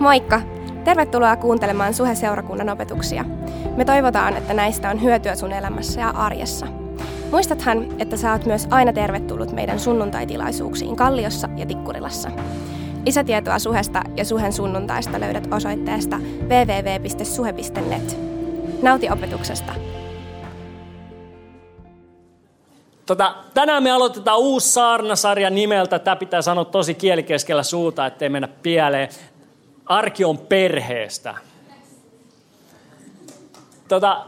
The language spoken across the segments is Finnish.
Moikka! Tervetuloa kuuntelemaan Suhe-seurakunnan opetuksia. Me toivotaan, että näistä on hyötyä sun elämässä ja arjessa. Muistathan, että sä oot myös aina tervetullut meidän sunnuntaitilaisuuksiin Kalliossa ja Tikkurilassa. Lisätietoa Suhesta ja Suhen sunnuntaista löydät osoitteesta www.suhe.net. Nauti opetuksesta! Tota, tänään me aloitetaan uusi saarnasarja nimeltä, tämä pitää sanoa tosi kielikeskellä suuta, ettei mennä pieleen. Arki on perheestä. Tota,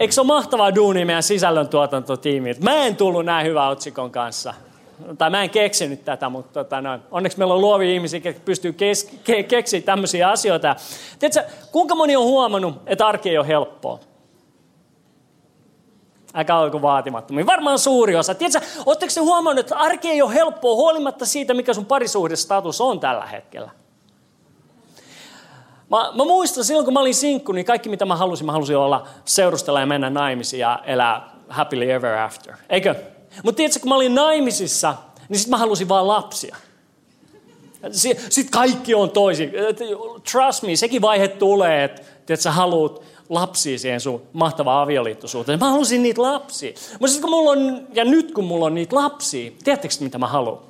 eikö se ole mahtavaa duunia meidän sisällöntuotantotiimiin? Mä en tullut näin hyvän otsikon kanssa. Tai mä en keksinyt tätä, mutta tota, no, onneksi meillä on luovia ihmisiä, jotka pystyy kes- ke- keksiä tämmöisiä asioita. Tiedätkö, kuinka moni on huomannut, että arki ei ole helppoa? Aika oliko vaatimattomia. Varmaan suuri osa. Tiedätkö, oletteko se huomannut, että arki ei ole helppoa huolimatta siitä, mikä sun parisuhdestatus on tällä hetkellä? Mä, mä muistan silloin, kun mä olin sinkku, niin kaikki mitä mä halusin, mä halusin olla seurustella ja mennä naimisiin ja elää happily ever after. Eikö? Mutta tiedätkö, kun mä olin naimisissa, niin sitten mä halusin vaan lapsia. Sitten kaikki on toisin. Trust me, sekin vaihe tulee, että, että sä haluat lapsia siihen sun mahtavaan avioliittosuuteen. Mä halusin niitä lapsia. Mutta sitten kun mulla on, ja nyt kun mulla on niitä lapsia, tiedättekö mitä mä haluan?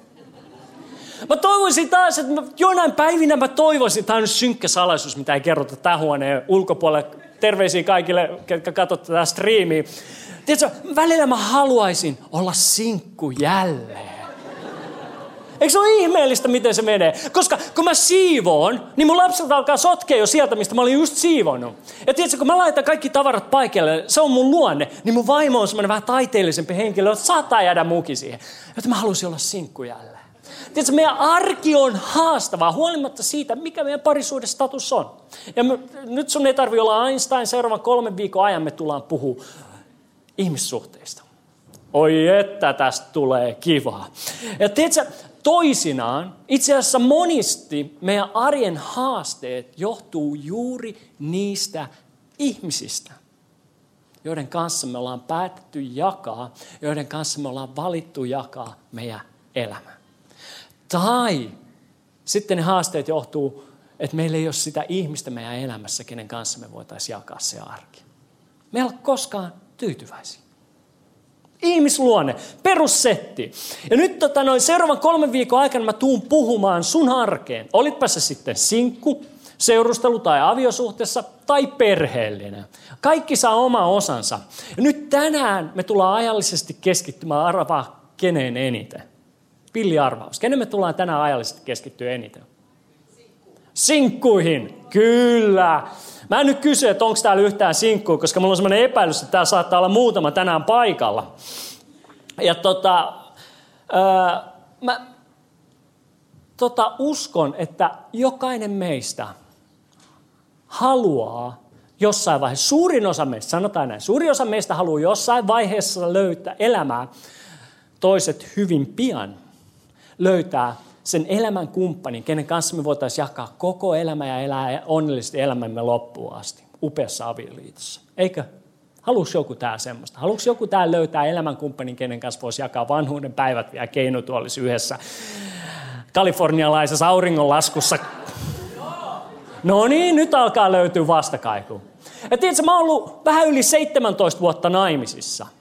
Mä toivoisin taas, että mä, jonain päivinä mä toivoisin, tämä on nyt synkkä salaisuus, mitä ei kerrota tämän huoneen ulkopuolelle. Terveisiä kaikille, jotka katsotte tätä striimiä. Tiedätkö, välillä mä haluaisin olla sinkku jälleen. Eikö se ole ihmeellistä, miten se menee? Koska kun mä siivoon, niin mun lapset alkaa sotkea jo sieltä, mistä mä olin just siivonnut. Ja tiedätkö, kun mä laitan kaikki tavarat paikalle, se on mun luonne, niin mun vaimo on semmoinen vähän taiteellisempi henkilö, että saattaa jäädä muki siihen. Joten mä haluaisin olla sinkku jälleen. Tiedätkö, meidän arki on haastavaa, huolimatta siitä, mikä meidän parisuuden status on. Ja me, nyt sun ei tarvi olla Einstein, seuraavan kolmen viikon ajan me tullaan puhua ihmissuhteista. Oi että tästä tulee kivaa. Ja tiedätkö, toisinaan, itse asiassa monisti meidän arjen haasteet johtuu juuri niistä ihmisistä, joiden kanssa me ollaan päätetty jakaa, joiden kanssa me ollaan valittu jakaa meidän elämä. Tai sitten ne haasteet johtuu, että meillä ei ole sitä ihmistä meidän elämässä, kenen kanssa me voitaisiin jakaa se arki. Me ei ole koskaan tyytyväisiä. Ihmisluonne, perussetti. Ja nyt tota, noin seuraavan kolmen viikon aikana mä tuun puhumaan sun arkeen. Olitpä se sitten sinkku, seurustelu tai aviosuhteessa tai perheellinen. Kaikki saa oma osansa. Ja nyt tänään me tullaan ajallisesti keskittymään arvaa keneen eniten. Pilliarvaus. Kenen me tullaan tänään ajallisesti keskittyä eniten? Sinkkuihin. Kyllä. Mä en nyt kysy, että onko täällä yhtään sinkkua, koska mulla on sellainen epäilys, että täällä saattaa olla muutama tänään paikalla. Ja tota, öö, mä tota, uskon, että jokainen meistä haluaa jossain vaiheessa, suurin osa meistä, sanotaan näin, suurin osa meistä haluaa jossain vaiheessa löytää elämää, toiset hyvin pian löytää sen elämän kumppanin, kenen kanssa me voitaisiin jakaa koko elämä ja elää onnellisesti elämämme loppuun asti. Upeassa avioliitossa. Eikö? Haluaisi joku tää semmoista? Haluaisi joku tää löytää elämänkumppanin, kenen kanssa voisi jakaa vanhuuden päivät vielä keinotuolisi yhdessä kalifornialaisessa auringonlaskussa? No niin, nyt alkaa löytyä vastakaiku. Ja tiedätkö, mä oon ollut vähän yli 17 vuotta naimisissa –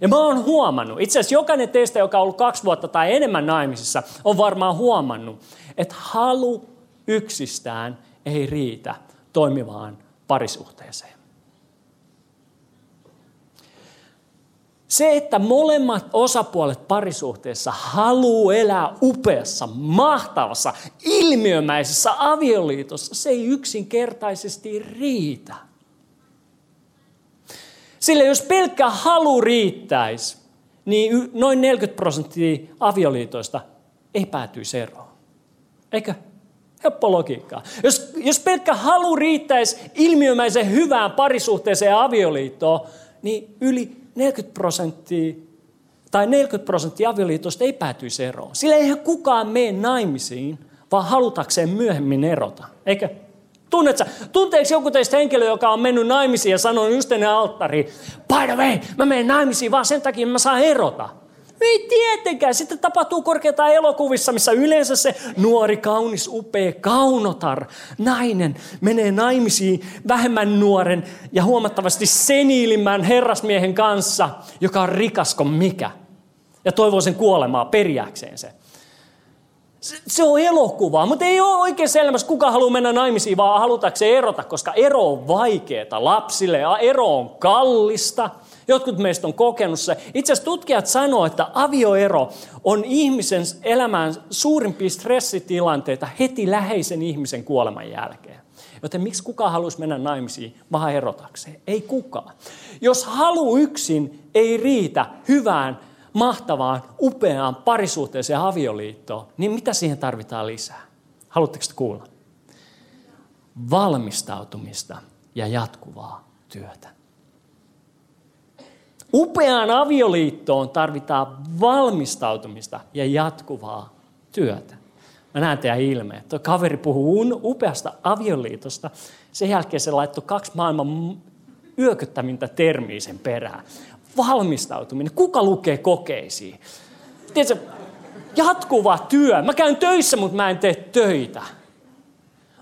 ja mä oon huomannut, itse asiassa jokainen teistä, joka on ollut kaksi vuotta tai enemmän naimisissa, on varmaan huomannut, että halu yksistään ei riitä toimivaan parisuhteeseen. Se, että molemmat osapuolet parisuhteessa haluaa elää upeassa, mahtavassa, ilmiömäisessä avioliitossa, se ei yksinkertaisesti riitä. Sillä jos pelkkä halu riittäisi, niin noin 40 prosenttia avioliitoista ei päätyisi eroon. Eikö? Helppo logiikkaa. Jos, jos pelkkä halu riittäisi ilmiömäisen hyvään parisuhteeseen ja avioliittoon, niin yli 40 prosenttia tai 40 prosenttia avioliitosta ei päätyisi eroon. Sillä eihän kukaan mene naimisiin, vaan halutakseen myöhemmin erota. Eikö? Tunnetko, tunteeko joku teistä henkilö, joka on mennyt naimisiin ja sanonut just ennen alttariin, by the way, mä menen naimisiin vaan sen takia, että mä saan erota. Ei tietenkään. Sitten tapahtuu korkeata elokuvissa, missä yleensä se nuori, kaunis, upea, kaunotar nainen menee naimisiin vähemmän nuoren ja huomattavasti seniilimmän herrasmiehen kanssa, joka on rikasko mikä. Ja toivoo sen kuolemaa periäkseen se. Se on elokuvaa, mutta ei ole oikein elämässä, kuka haluaa mennä naimisiin, vaan halutaanko se erota, koska ero on vaikeaa lapsille ja ero on kallista. Jotkut meistä on kokenut se. Itse asiassa tutkijat sanoo, että avioero on ihmisen elämään suurimpia stressitilanteita heti läheisen ihmisen kuoleman jälkeen. Joten miksi kukaan haluaisi mennä naimisiin vaan erotakseen? Ei kukaan. Jos halu yksin ei riitä hyvään mahtavaan, upeaan parisuhteeseen avioliittoon, niin mitä siihen tarvitaan lisää? Haluatteko kuulla? Valmistautumista ja jatkuvaa työtä. Upeaan avioliittoon tarvitaan valmistautumista ja jatkuvaa työtä. Mä näen teidän ilmeet. Tuo kaveri puhuu upeasta avioliitosta. Sen jälkeen se laittoi kaksi maailman yökyttämintä termiä sen perään valmistautuminen. Kuka lukee kokeisiin? Tiedätkö, jatkuva työ. Mä käyn töissä, mutta mä en tee töitä.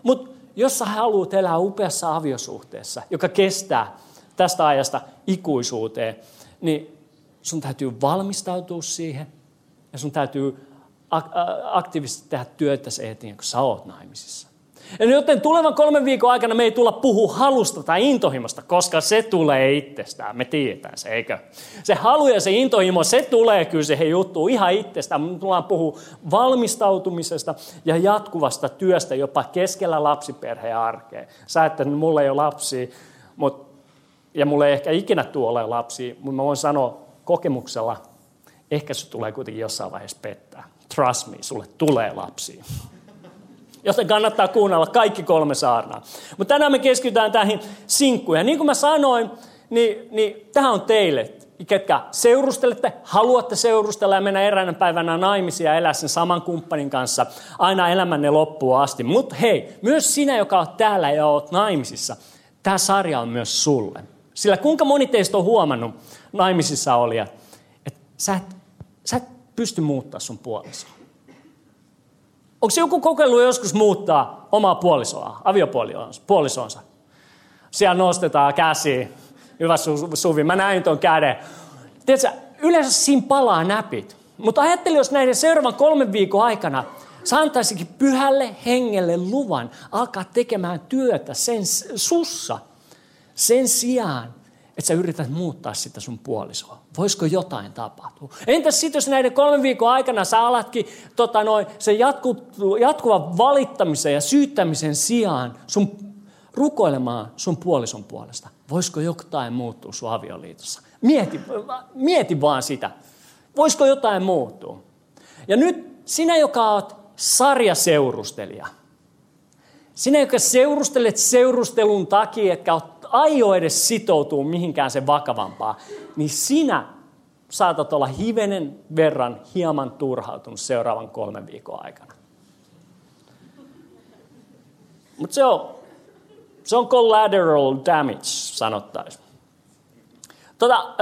Mutta jos sä haluat elää upeassa aviosuhteessa, joka kestää tästä ajasta ikuisuuteen, niin sun täytyy valmistautua siihen ja sun täytyy aktiivisesti tehdä työtä se eteen, kun sä oot naimisissa. Joten tulevan kolmen viikon aikana me ei tulla puhu halusta tai intohimosta, koska se tulee itsestään. Me tiedetään se, eikö? Se halu ja se intohimo, se tulee kyllä se he juttu ihan itsestään. Me tullaan puhu valmistautumisesta ja jatkuvasta työstä jopa keskellä lapsiperheen arkea. Sä että mulla ei ole lapsia, mutta, ja mulla ei ehkä ikinä tule ole lapsia, mutta mä voin sanoa kokemuksella, ehkä se tulee kuitenkin jossain vaiheessa pettää. Trust me, sulle tulee lapsia joten kannattaa kuunnella kaikki kolme saarnaa. Mutta tänään me keskitytään tähän sinkkuihin. Niin kuin mä sanoin, niin, niin tähän on teille, ketkä seurustelette, haluatte seurustella ja mennä eräänä päivänä naimisiin ja elää sen saman kumppanin kanssa aina elämänne loppuun asti. Mutta hei, myös sinä, joka oot täällä ja oot naimisissa, tämä sarja on myös sulle. Sillä kuinka moni teistä on huomannut naimisissa olijat, että sä et, sä et pysty muuttaa sun puolisoa. Onko joku kokeillut joskus muuttaa omaa puolisoa, aviopuolisonsa? Siellä nostetaan käsi. Hyvä Suvi, mä näin tuon käden. Tiedätkö, yleensä siinä palaa näpit. Mutta ajatteli, jos näiden seuraavan kolmen viikon aikana sä antaisikin pyhälle hengelle luvan alkaa tekemään työtä sen sussa. Sen sijaan, että sä yrität muuttaa sitä sun puolisoa. Voisiko jotain tapahtua? Entäs sitten, jos näiden kolmen viikon aikana sä alatkin tota noin, sen jatku, jatkuvan valittamisen ja syyttämisen sijaan sun rukoilemaan sun puolison puolesta. Voisiko jotain muuttua sun avioliitossa? Mieti, mieti vaan sitä. Voisiko jotain muuttua? Ja nyt sinä, joka oot sarjaseurustelija, sinä, joka seurustelet seurustelun takia, että oot aio edes sitoutua mihinkään sen vakavampaa, niin sinä saatat olla hivenen verran hieman turhautunut seuraavan kolmen viikon aikana. Mutta se on, se on collateral damage, sanottaisiin. Tota,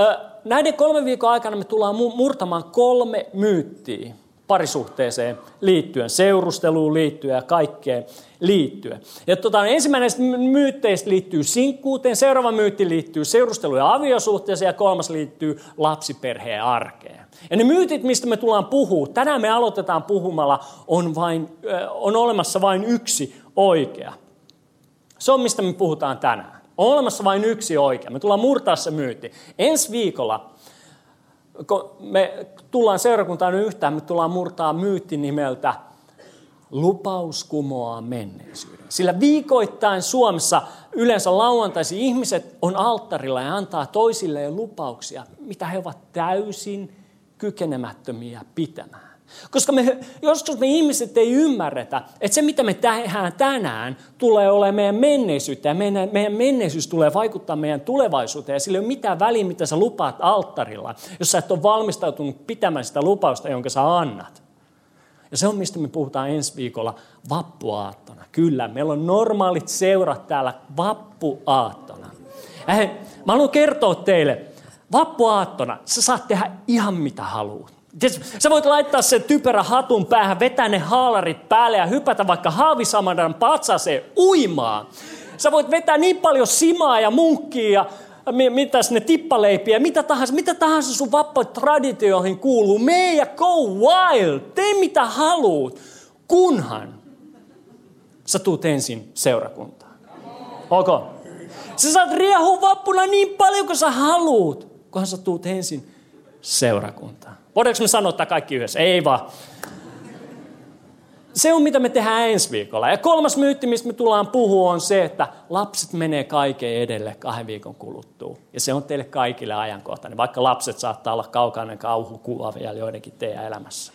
näiden kolmen viikon aikana me tullaan murtamaan kolme myyttiä parisuhteeseen liittyen, seurusteluun liittyen ja kaikkeen liittyen. Ja tota, ensimmäinen myytteistä liittyy sinkkuuteen, seuraava myytti liittyy seurusteluun ja aviosuhteeseen ja kolmas liittyy lapsiperheen arkeen. Ja ne myytit, mistä me tullaan puhua, tänään me aloitetaan puhumalla, on, vain, on olemassa vain yksi oikea. Se on, mistä me puhutaan tänään. On olemassa vain yksi oikea. Me tullaan murtaa se myytti. Ensi viikolla me tullaan seurakuntaan yhtään, me tullaan murtaa myytti nimeltä lupaus kumoaa menneisyyden. Sillä viikoittain Suomessa yleensä lauantaisin ihmiset on alttarilla ja antaa toisille lupauksia, mitä he ovat täysin kykenemättömiä pitämään. Koska me, joskus me ihmiset ei ymmärretä, että se mitä me tehdään tänään tulee olemaan meidän menneisyyttä ja meidän, meidän menneisyys tulee vaikuttaa meidän tulevaisuuteen ja sillä ei ole mitään väliä, mitä sä lupaat alttarilla, jos sä et ole valmistautunut pitämään sitä lupausta, jonka sä annat. Ja se on, mistä me puhutaan ensi viikolla vappuaattona. Kyllä, meillä on normaalit seurat täällä vappuaattona. Äh, mä haluan kertoa teille, vappuaattona sä saat tehdä ihan mitä haluat Sä voit laittaa sen typerä hatun päähän, vetää ne haalarit päälle ja hypätä vaikka haavisamadan patsaseen uimaan. Sä voit vetää niin paljon simaa ja munkkia ja mitäs ne tippaleipiä, mitä tahansa, mitä tahansa sun vappa-traditioihin kuuluu. Mene ja go wild, tee mitä haluut, kunhan sä tuut ensin seurakuntaan. Ok? Sä saat riehua vappuna niin paljon kuin sä haluut, kunhan sä tuut ensin seurakuntaan. Voidaanko me sanoa tämä kaikki yhdessä? Ei vaan. Se on mitä me tehdään ensi viikolla. Ja kolmas myytti, mistä me tullaan puhua, on se, että lapset menee kaiken edelle kahden viikon kuluttua. Ja se on teille kaikille ajankohtainen, vaikka lapset saattaa olla kaukainen kauhukuva vielä joidenkin teidän elämässä.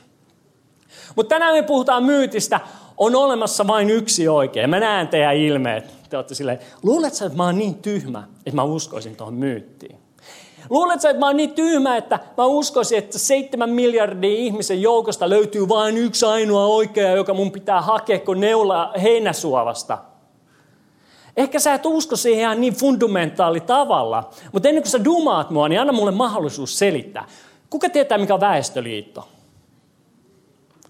Mutta tänään me puhutaan myytistä, on olemassa vain yksi oikein. Mä näen teidän ilmeet. Te olette silleen, luuletko että mä oon niin tyhmä, että mä uskoisin tuohon myyttiin? Luuletko, että mä oon niin tyhmä, että mä uskoisin, että seitsemän miljardin ihmisen joukosta löytyy vain yksi ainoa oikea, joka mun pitää hakea, kun neula heinäsuovasta. Ehkä sä et usko siihen ihan niin fundamentaali tavalla, mutta ennen kuin sä dumaat mua, niin anna mulle mahdollisuus selittää. Kuka tietää, mikä on väestöliitto?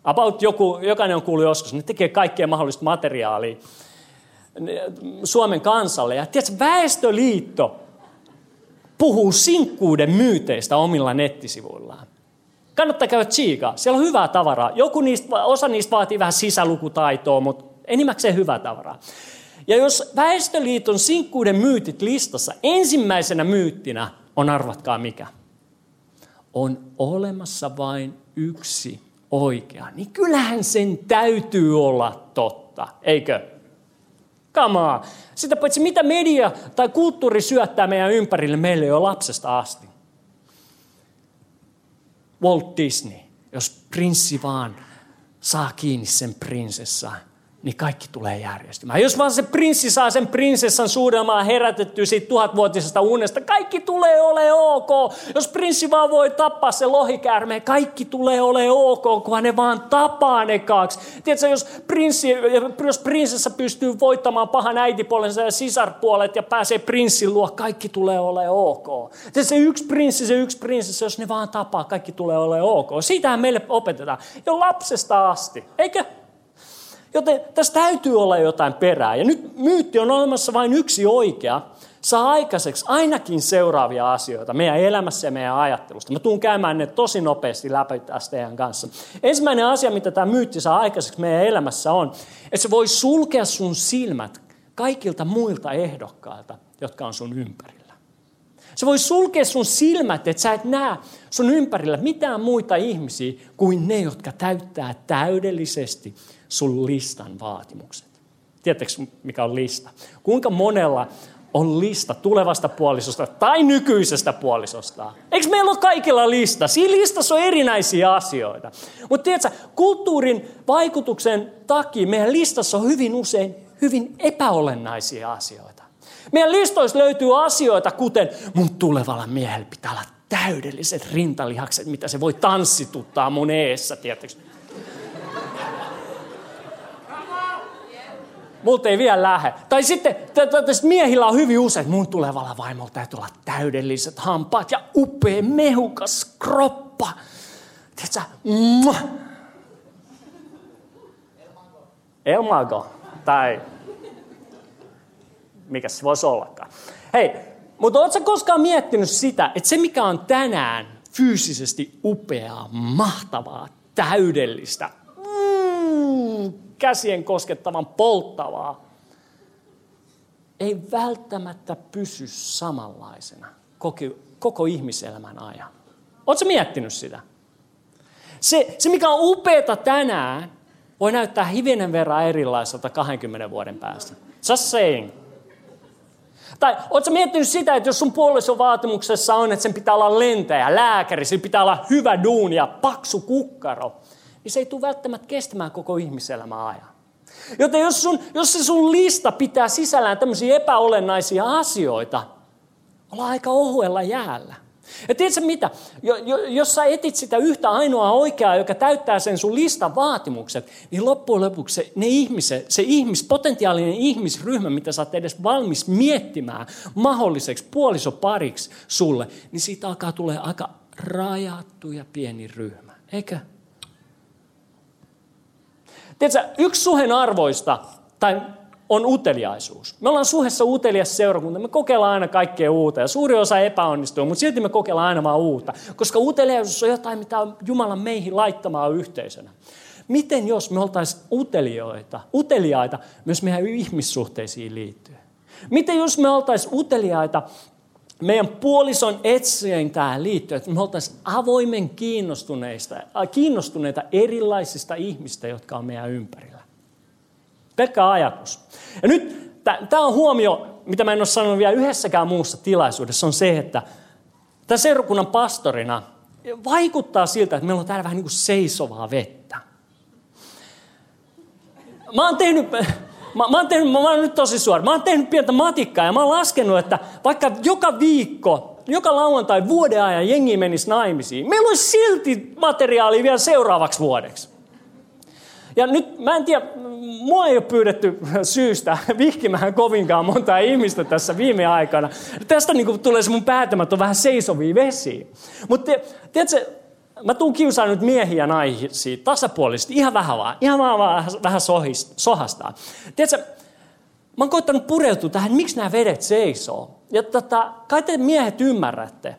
About joku, jokainen on kuullut joskus, ne tekee kaikkea mahdollista materiaalia Suomen kansalle. Ja tiedätkö, väestöliitto puhuu sinkkuuden myyteistä omilla nettisivuillaan. Kannattaa käydä tsiikaa. Siellä on hyvää tavaraa. Joku niistä, osa niistä vaatii vähän sisälukutaitoa, mutta enimmäkseen hyvää tavaraa. Ja jos Väestöliiton sinkkuuden myytit listassa ensimmäisenä myyttinä on arvatkaa mikä? On olemassa vain yksi oikea, niin kyllähän sen täytyy olla totta, eikö? Kamaa. Sitä paitsi mitä media tai kulttuuri syöttää meidän ympärille meille jo lapsesta asti. Walt Disney, jos prinssi vaan saa kiinni sen prinsessaan, niin kaikki tulee järjestymään. Jos vaan se prinssi saa sen prinsessan suudelmaa herätettyä siitä tuhatvuotisesta unesta, kaikki tulee ole ok. Jos prinssi vaan voi tappaa se lohikäärmeen, kaikki tulee ole ok, kunhan ne vaan tapaa ne kaksi. Tiedätkö, jos, prinssi, jos prinsessa pystyy voittamaan pahan äitipuolensa ja sisarpuolet ja pääsee prinssin luo, kaikki tulee ole ok. Tiedätkö, se yksi prinssi, se yksi prinsessa, jos ne vaan tapaa, kaikki tulee ole ok. Siitähän meille opetetaan jo lapsesta asti, eikö? Joten tässä täytyy olla jotain perää. Ja nyt myytti on olemassa vain yksi oikea, saa aikaiseksi ainakin seuraavia asioita meidän elämässä ja meidän ajattelusta. Mä tuun käymään ne tosi nopeasti läpi tästä teidän kanssa. Ensimmäinen asia, mitä tämä myytti saa aikaiseksi meidän elämässä on, että se voi sulkea sun silmät kaikilta muilta ehdokkailta, jotka on sun ympärillä. Se voi sulkea sun silmät, että sä et näe sun ympärillä mitään muita ihmisiä kuin ne, jotka täyttää täydellisesti sun listan vaatimukset. Tiedättekö, mikä on lista? Kuinka monella on lista tulevasta puolisosta tai nykyisestä puolisosta. Eikö meillä ole kaikilla lista? Siinä listassa on erinäisiä asioita. Mutta tiedätkö, kulttuurin vaikutuksen takia meidän listassa on hyvin usein hyvin epäolennaisia asioita. Meidän listoissa löytyy asioita, kuten mun tulevalla miehellä pitää olla täydelliset rintalihakset, mitä se voi tanssituttaa mun eessä, tiedättekö? multa ei vielä lähde. Tai sitten miehillä on hyvin usein, mun tulevalla vaimolla täytyy olla täydelliset hampaat ja upea mehukas kroppa. Tiedätkö, Mua. Elmago. Tai mikä se voisi ollakaan. Hei, mutta oletko koskaan miettinyt sitä, että se mikä on tänään fyysisesti upeaa, mahtavaa, täydellistä, käsien koskettavan polttavaa, ei välttämättä pysy samanlaisena koko, koko ihmiselämän ajan. Oletko miettinyt sitä? Se, se, mikä on upeata tänään, voi näyttää hivenen verran erilaiselta 20 vuoden päästä. Just saying. Tai oletko miettinyt sitä, että jos sun puolison vaatimuksessa on, että sen pitää olla lentäjä, lääkäri, sen pitää olla hyvä duuni ja paksu kukkaro, niin se ei tule välttämättä kestämään koko ihmiselämän ajan. Joten jos, sun, jos se sun lista pitää sisällään tämmöisiä epäolennaisia asioita, ollaan aika ohuella jäällä. Ja tiedätkö mitä? Jo, jo, jos sä etit sitä yhtä ainoa oikeaa, joka täyttää sen sun listan vaatimukset, niin loppujen lopuksi se, ne ihmiset, se ihmis, potentiaalinen ihmisryhmä, mitä sä oot edes valmis miettimään mahdolliseksi puolisopariksi sulle, niin siitä alkaa tulee aika rajattu ja pieni ryhmä. Eikö? Tiedätkö, yksi suhen arvoista, tai on uteliaisuus. Me ollaan suhessa utelias seurakunta, me kokeillaan aina kaikkea uutta ja suuri osa epäonnistuu, mutta silti me kokeillaan aina vaan uutta, koska uteliaisuus on jotain, mitä on Jumala meihin laittamaan yhteisönä. Miten jos me oltaisiin utelijoita, uteliaita myös meidän ihmissuhteisiin liittyen? Miten jos me oltaisiin uteliaita meidän puolison etsien tähän liittyen, että me oltaisiin avoimen kiinnostuneista, kiinnostuneita erilaisista ihmistä, jotka on meidän ympärillä. Pelkkä ajatus. Ja nyt tämä on huomio, mitä mä en ole sanonut vielä yhdessäkään muussa tilaisuudessa, on se, että tämän seurakunnan pastorina vaikuttaa siltä, että meillä on täällä vähän niin kuin seisovaa vettä. Mä oon tehnyt, mä, mä, oon tehnyt, mä oon nyt tosi suora, mä oon tehnyt pientä matikkaa ja mä oon laskenut, että vaikka joka viikko, joka lauantai vuoden ajan jengi menisi naimisiin, meillä olisi silti materiaalia vielä seuraavaksi vuodeksi. Ja nyt mä en tiedä, mua ei ole pyydetty syystä vihkimään kovinkaan montaa ihmistä tässä viime aikana. Tästä niin tulee se mun päätämät on vähän seisovia vesiä. Mutta tiedätkö, mä tuun kiusaan nyt miehiä naisia tasapuolisesti, ihan vähän vaan, ihan vaan, vaan vähän sohastaa. Tiedätkö, mä oon koittanut pureutua tähän, miksi nämä vedet seisoo. Ja tota, kai te miehet ymmärrätte,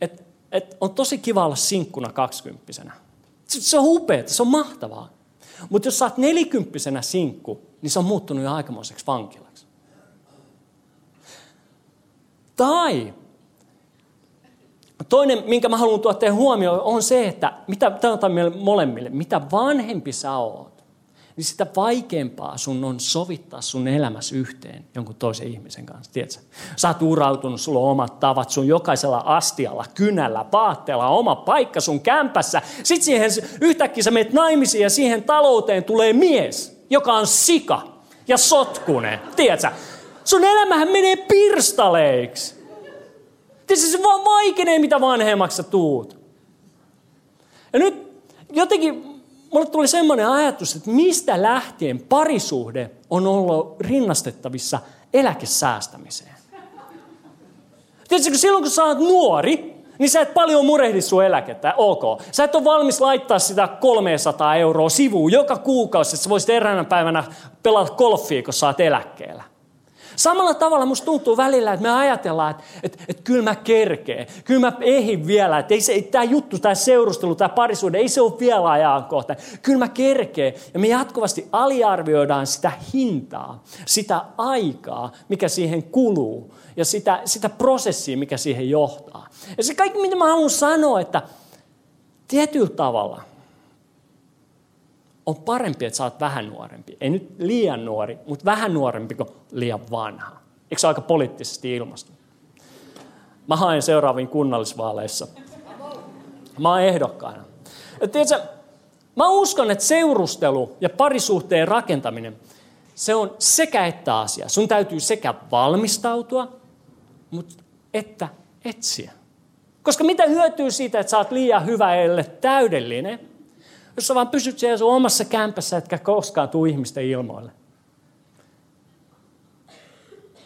että et on tosi kiva olla sinkkuna kaksikymppisenä. Se on upeaa, se on mahtavaa. Mutta jos sä oot nelikymppisenä sinkku, niin se on muuttunut jo aikamoiseksi vankilaksi. Tai toinen, minkä mä haluan tuoda teidän huomioon, on se, että mitä, tämä on meille molemmille, mitä vanhempi sä oot, niin sitä vaikeampaa sun on sovittaa sun elämässä yhteen jonkun toisen ihmisen kanssa. Tiedätkö? Sä oot urautunut, sulla on omat tavat, sun jokaisella astialla, kynällä, paatteella, oma paikka sun kämpässä. Sitten siihen yhtäkkiä sä menet naimisiin ja siihen talouteen tulee mies, joka on sika ja sotkunen. Tiedätkö? Sun elämähän menee pirstaleiksi. Tiedätkö, se vaan vaikenee, mitä vanhemmaksi sä tuut. Ja nyt jotenkin mulle tuli semmoinen ajatus, että mistä lähtien parisuhde on ollut rinnastettavissa eläkesäästämiseen. Tiedätkö, silloin kun sä oot nuori, niin sä et paljon murehdi sun eläkettä, ok. Sä et ole valmis laittaa sitä 300 euroa sivuun joka kuukausi, että sä voisit eräänä päivänä pelata golfia, kun sä oot eläkkeellä. Samalla tavalla musta tuntuu välillä, että me ajatellaan, että, että, että kyllä mä kerkeen, kyllä mä ehin vielä, että ei se, tämä juttu, tämä seurustelu, tämä parisuuden, ei se ole vielä ajankohta. Kyllä mä kerkeen. Ja me jatkuvasti aliarvioidaan sitä hintaa, sitä aikaa, mikä siihen kuluu ja sitä, sitä prosessia, mikä siihen johtaa. Ja se kaikki, mitä mä haluan sanoa, että tietyllä tavalla – on parempi, että sä oot vähän nuorempi. Ei nyt liian nuori, mutta vähän nuorempi kuin liian vanha. Eikö se aika poliittisesti ilmastu? Mä haen seuraaviin kunnallisvaaleissa. Mä oon ehdokkaana. Ja tiedätkö, mä uskon, että seurustelu ja parisuhteen rakentaminen, se on sekä että asia. Sun täytyy sekä valmistautua, mutta että etsiä. Koska mitä hyötyy siitä, että sä oot liian hyvä, ellei täydellinen – jos sä vaan pysyt siellä sun omassa kämpässä, etkä koskaan tuu ihmisten ilmoille.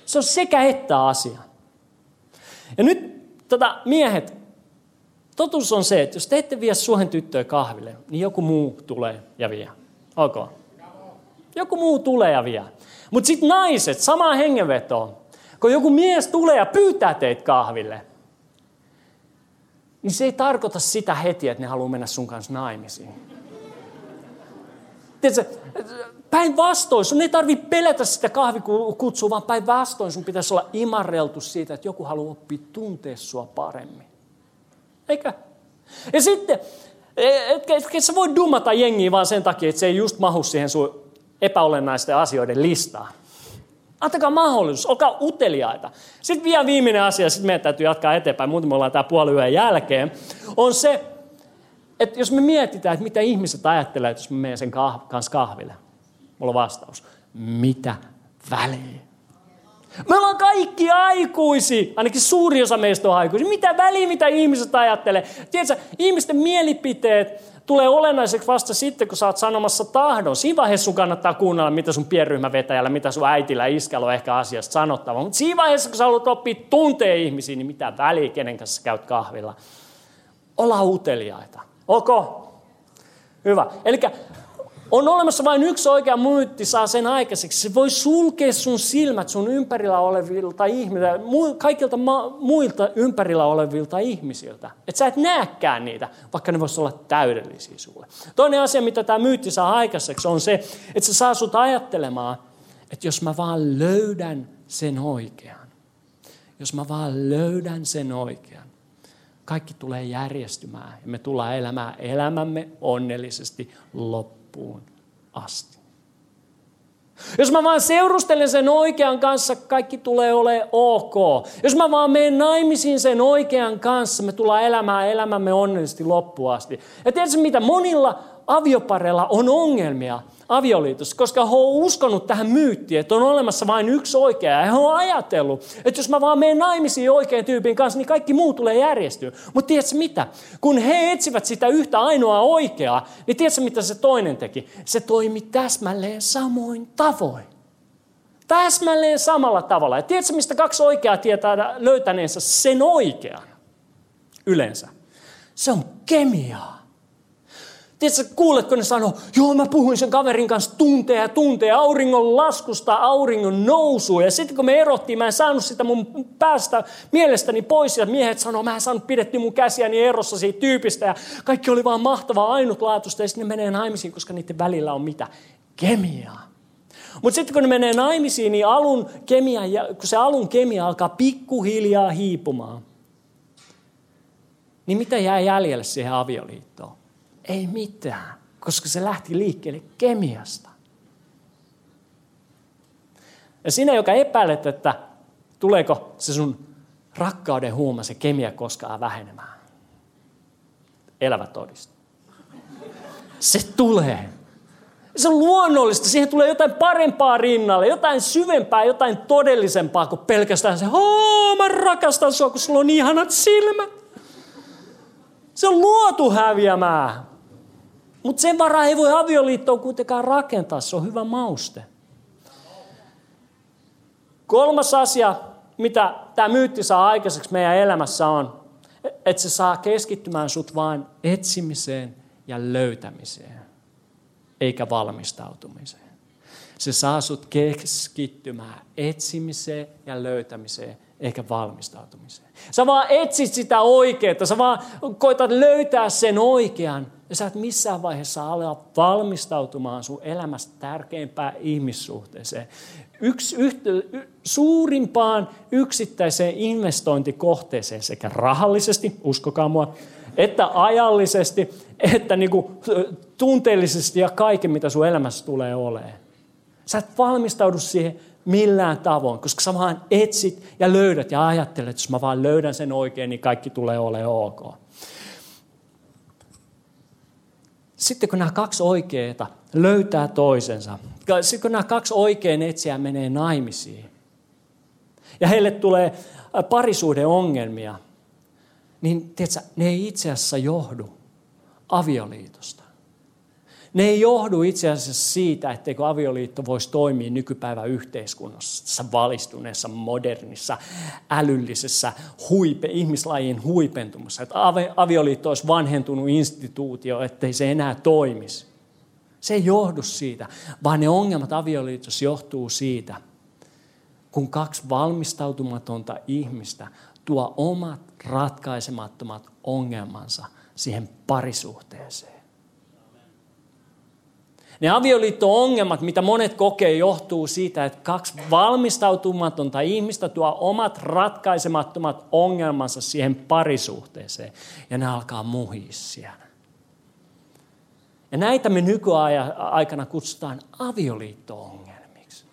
Se on sekä että asia. Ja nyt tota, miehet, totuus on se, että jos te ette vie suhen tyttöä kahville, niin joku muu tulee ja vie. Ok. Joku muu tulee ja vie. Mutta sitten naiset, sama hengenveto, kun joku mies tulee ja pyytää teitä kahville, niin se ei tarkoita sitä heti, että ne haluaa mennä sun kanssa naimisiin. Päinvastoin, sun ei tarvitse pelätä sitä kahvikutsua, vaan päinvastoin sun pitäisi olla imarreltu siitä, että joku haluaa oppia tuntea sua paremmin. Eikä? Ja sitten, etkä, etkä sä voi dummata jengiä vaan sen takia, että se ei just mahu siihen sun epäolennaisten asioiden listaan. Antakaa mahdollisuus, olkaa uteliaita. Sitten vielä viimeinen asia, sitten meidän täytyy jatkaa eteenpäin, muuten me ollaan tää puoli yön jälkeen, on se, että jos me mietitään, että mitä ihmiset ajattelee, jos me menen sen kah- kanssa kahville, mulla on vastaus. Mitä väliä? Me ollaan kaikki aikuisi, ainakin suuri osa meistä on aikuisi. Mitä väliä, mitä ihmiset ajattelee? Tiedätkö, ihmisten mielipiteet tulee olennaiseksi vasta sitten, kun sä oot sanomassa tahdon. Siinä vaiheessa sun kannattaa kuunnella, mitä sun pienryhmävetäjällä, mitä sun äitillä iskällä on ehkä asiasta sanottava. Mutta siinä vaiheessa, kun sä haluat oppia tuntee ihmisiä, niin mitä väliä, kenen kanssa käyt kahvilla. Olla uteliaita Ok? Hyvä. Eli on olemassa vain yksi oikea myytti saa sen aikaiseksi. Se voi sulkea sun silmät sun ympärillä olevilta ihmisiltä, kaikilta muilta ympärillä olevilta ihmisiltä. Että sä et näekään niitä, vaikka ne voisivat olla täydellisiä sulle. Toinen asia, mitä tämä myytti saa aikaiseksi, on se, että se saa sut ajattelemaan, että jos mä vaan löydän sen oikean, jos mä vaan löydän sen oikean, kaikki tulee järjestymään ja me tullaan elämään elämämme onnellisesti loppuun asti. Jos mä vaan seurustelen sen oikean kanssa, kaikki tulee ole ok. Jos mä vaan menen naimisiin sen oikean kanssa, me tullaan elämään elämämme onnellisesti loppuun asti. Ja tiedätkö mitä? Monilla aviopareilla on ongelmia avioliitossa, koska he on uskonut tähän myyttiin, että on olemassa vain yksi oikea. Ja he on ajatellut, että jos mä vaan menen naimisiin oikean tyypin kanssa, niin kaikki muu tulee järjestyä. Mutta tiedätkö mitä? Kun he etsivät sitä yhtä ainoaa oikeaa, niin tiedätkö mitä se toinen teki? Se toimi täsmälleen samoin tavoin. Täsmälleen samalla tavalla. Ja tiedätkö, mistä kaksi oikeaa tietää löytäneensä sen oikean? Yleensä. Se on kemiaa. Tiedätkö, kuuletko ne sanoo, joo mä puhuin sen kaverin kanssa tunteja ja tunteja, auringon laskusta, auringon nousua. Ja sitten kun me erottiin, mä en saanut sitä mun päästä mielestäni pois. Ja miehet sanoo, mä en saanut pidetty mun käsiäni erossa siitä tyypistä. Ja kaikki oli vaan mahtavaa, ainutlaatuista. Ja sitten ne menee naimisiin, koska niiden välillä on mitä? Kemiaa. Mutta sitten kun ne menee naimisiin, niin alun kemia, kun se alun kemia alkaa pikkuhiljaa hiipumaan, niin mitä jää jäljelle siihen avioliittoon? Ei mitään, koska se lähti liikkeelle kemiasta. Ja sinä, joka epäilet, että tuleeko se sun rakkauden huuma, se kemia koskaan vähenemään. Elävä todista. Se tulee. Se on luonnollista. Siihen tulee jotain parempaa rinnalle, jotain syvempää, jotain todellisempaa kuin pelkästään se, Haa, mä rakastan sua, kun sulla on ihanat silmät. Se on luotu häviämään. Mutta sen varaa ei voi avioliittoa kuitenkaan rakentaa, se on hyvä mauste. Kolmas asia, mitä tämä myytti saa aikaiseksi meidän elämässä on, että se saa keskittymään sut vain etsimiseen ja löytämiseen, eikä valmistautumiseen. Se saa sut keskittymään etsimiseen ja löytämiseen, eikä valmistautumiseen. Sä vaan etsit sitä oikeaa, sä vaan koetat löytää sen oikean, ja sä et missään vaiheessa ala valmistautumaan sun elämästä tärkeimpään ihmissuhteeseen. Yksi, yhtä, suurimpaan yksittäiseen investointikohteeseen sekä rahallisesti, uskokaa mua, että ajallisesti, että niinku tunteellisesti ja kaiken, mitä sun elämässä tulee olemaan. Sä et valmistaudu siihen millään tavoin, koska sä vaan etsit ja löydät ja ajattelet, että jos mä vaan löydän sen oikein, niin kaikki tulee olemaan ok. Sitten kun nämä kaksi oikeita löytää toisensa, sitten kun nämä kaksi oikein etsiä menee naimisiin, ja heille tulee parisuuden ongelmia, niin tiedätkö, ne ei itse asiassa johdu avioliitosta. Ne ei johdu itse asiassa siitä, etteikö avioliitto voisi toimia nykypäivän yhteiskunnassa, valistuneessa, modernissa, älyllisessä, huipe, ihmislajin huipentumassa. Että avioliitto olisi vanhentunut instituutio, ettei se enää toimisi. Se ei johdu siitä, vaan ne ongelmat avioliitossa johtuu siitä, kun kaksi valmistautumatonta ihmistä tuo omat ratkaisemattomat ongelmansa siihen parisuhteeseen. Ne avioliitto-ongelmat, mitä monet kokee, johtuu siitä, että kaksi valmistautumatonta ihmistä tuo omat ratkaisemattomat ongelmansa siihen parisuhteeseen. Ja ne alkaa muhia siellä. Ja näitä me nykyaikana kutsutaan avioliitto-ongelmiksi.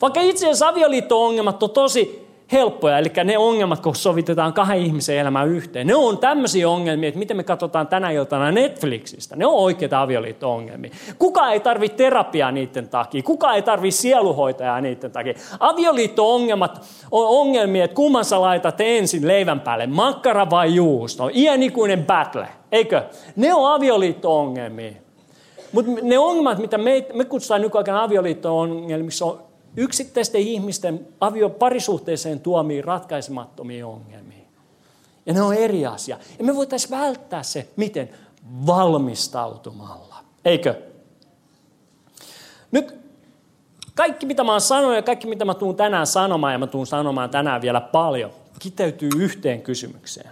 Vaikka itse asiassa avioliitto-ongelmat on tosi helppoja, eli ne ongelmat, kun sovitetaan kahden ihmisen elämään yhteen, ne on tämmöisiä ongelmia, että miten me katsotaan tänä iltana Netflixistä. Ne on oikeita avioliitto-ongelmia. Kuka ei tarvitse terapiaa niiden takia, kuka ei tarvitse sieluhoitajaa niiden takia. Avioliitto-ongelmat on ongelmia, että kumman sä laitat ensin leivän päälle, makkara vai juusto. Iänikuinen battle, eikö? Ne on avioliitto-ongelmia. Mutta ne ongelmat, mitä me, me kutsutaan nykyaikana avioliitto-ongelmiksi, on yksittäisten ihmisten avio parisuhteeseen tuomiin ratkaisemattomia ongelmia. Ja ne on eri asia. Ja me voitaisiin välttää se, miten? Valmistautumalla. Eikö? Nyt kaikki, mitä mä oon sanonut ja kaikki, mitä mä tuun tänään sanomaan, ja mä tuun sanomaan tänään vielä paljon, kiteytyy yhteen kysymykseen.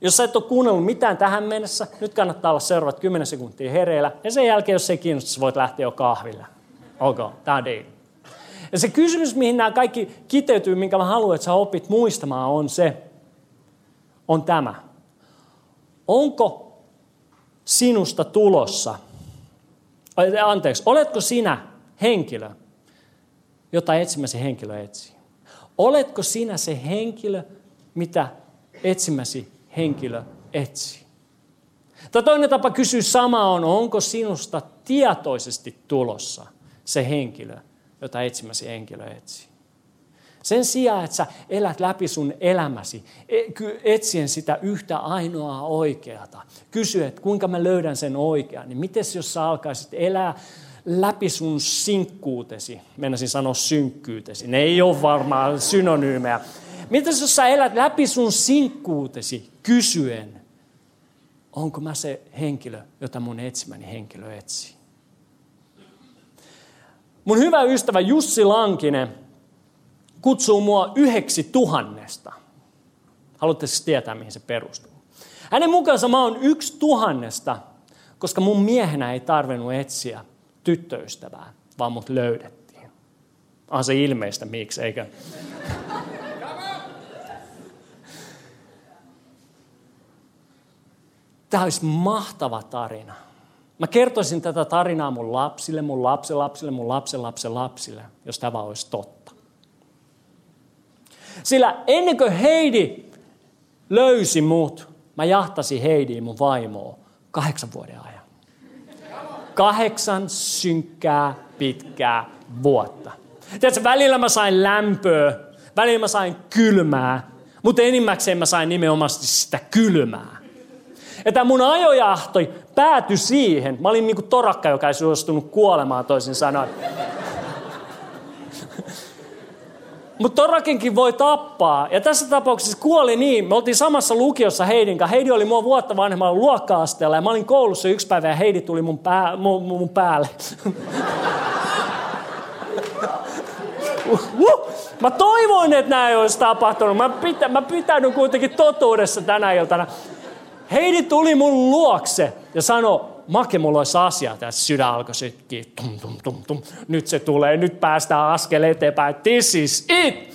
Jos sä et ole kuunnellut mitään tähän mennessä, nyt kannattaa olla seuraavat 10 sekuntia hereillä. Ja sen jälkeen, jos se ei kiinnosta, voit lähteä jo kahville. Ok, tämä on deal. Ja se kysymys, mihin nämä kaikki kiteytyy, minkä mä haluan, että sä opit muistamaan, on se, on tämä. Onko sinusta tulossa, anteeksi, oletko sinä henkilö, jota etsimäsi henkilö etsii? Oletko sinä se henkilö, mitä etsimäsi henkilö etsii? Tai toinen tapa kysyä sama on, onko sinusta tietoisesti tulossa se henkilö, jota etsimäsi henkilö etsii? Sen sijaan, että sä elät läpi sun elämäsi, e, etsien sitä yhtä ainoaa oikeata. Kysy, että kuinka mä löydän sen oikean. Niin miten jos sä alkaisit elää läpi sun sinkkuutesi, mennäisin sanoa synkkyytesi, ne ei ole varmaan synonyymejä. Miten jos sä elät läpi sun sinkkuutesi kysyen, onko mä se henkilö, jota mun etsimäni henkilö etsii? Mun hyvä ystävä Jussi Lankinen kutsuu mua yhdeksi tuhannesta. Haluatte siis tietää, mihin se perustuu. Hänen mukaansa mä oon yksi tuhannesta, koska mun miehenä ei tarvinnut etsiä tyttöystävää, vaan mut löydettiin. On se ilmeistä, miksi, eikö? Tämä olisi mahtava tarina. Mä kertoisin tätä tarinaa mun lapsille, mun lapsille, mun lapsen lapsen lapsille, jos tämä olisi totta. Sillä ennen kuin Heidi löysi mut, mä jahtasin Heidiin mun vaimoa kahdeksan vuoden ajan. Kahdeksan synkkää, pitkää vuotta. Tiedätkö, välillä mä sain lämpöä, välillä mä sain kylmää, mutta enimmäkseen mä sain nimenomaan sitä kylmää. Ja tämä mun ajojahto päätyi siihen, mä olin niinku torakka, joka ei suostunut kuolemaan toisin sanoen. Mutta torakinkin voi tappaa. Ja tässä tapauksessa kuoli niin. Me oltiin samassa lukiossa Heidin kanssa. Heidi oli mua vuotta vanhemmalla luokka-asteella. Ja mä olin koulussa yksi päivä ja Heidi tuli mun, pää, mun, mun päälle. Mä toivoin, että näin olisi tapahtunut. Mä, pitä, mä pitäydyn kuitenkin totuudessa tänä iltana. Heidi tuli mun luokse ja sanoi, Make, mulla olisi asia tässä, sydän alkoi sytkiä. Tum, tum, tum, tum. Nyt se tulee, nyt päästään askel eteenpäin. This is it!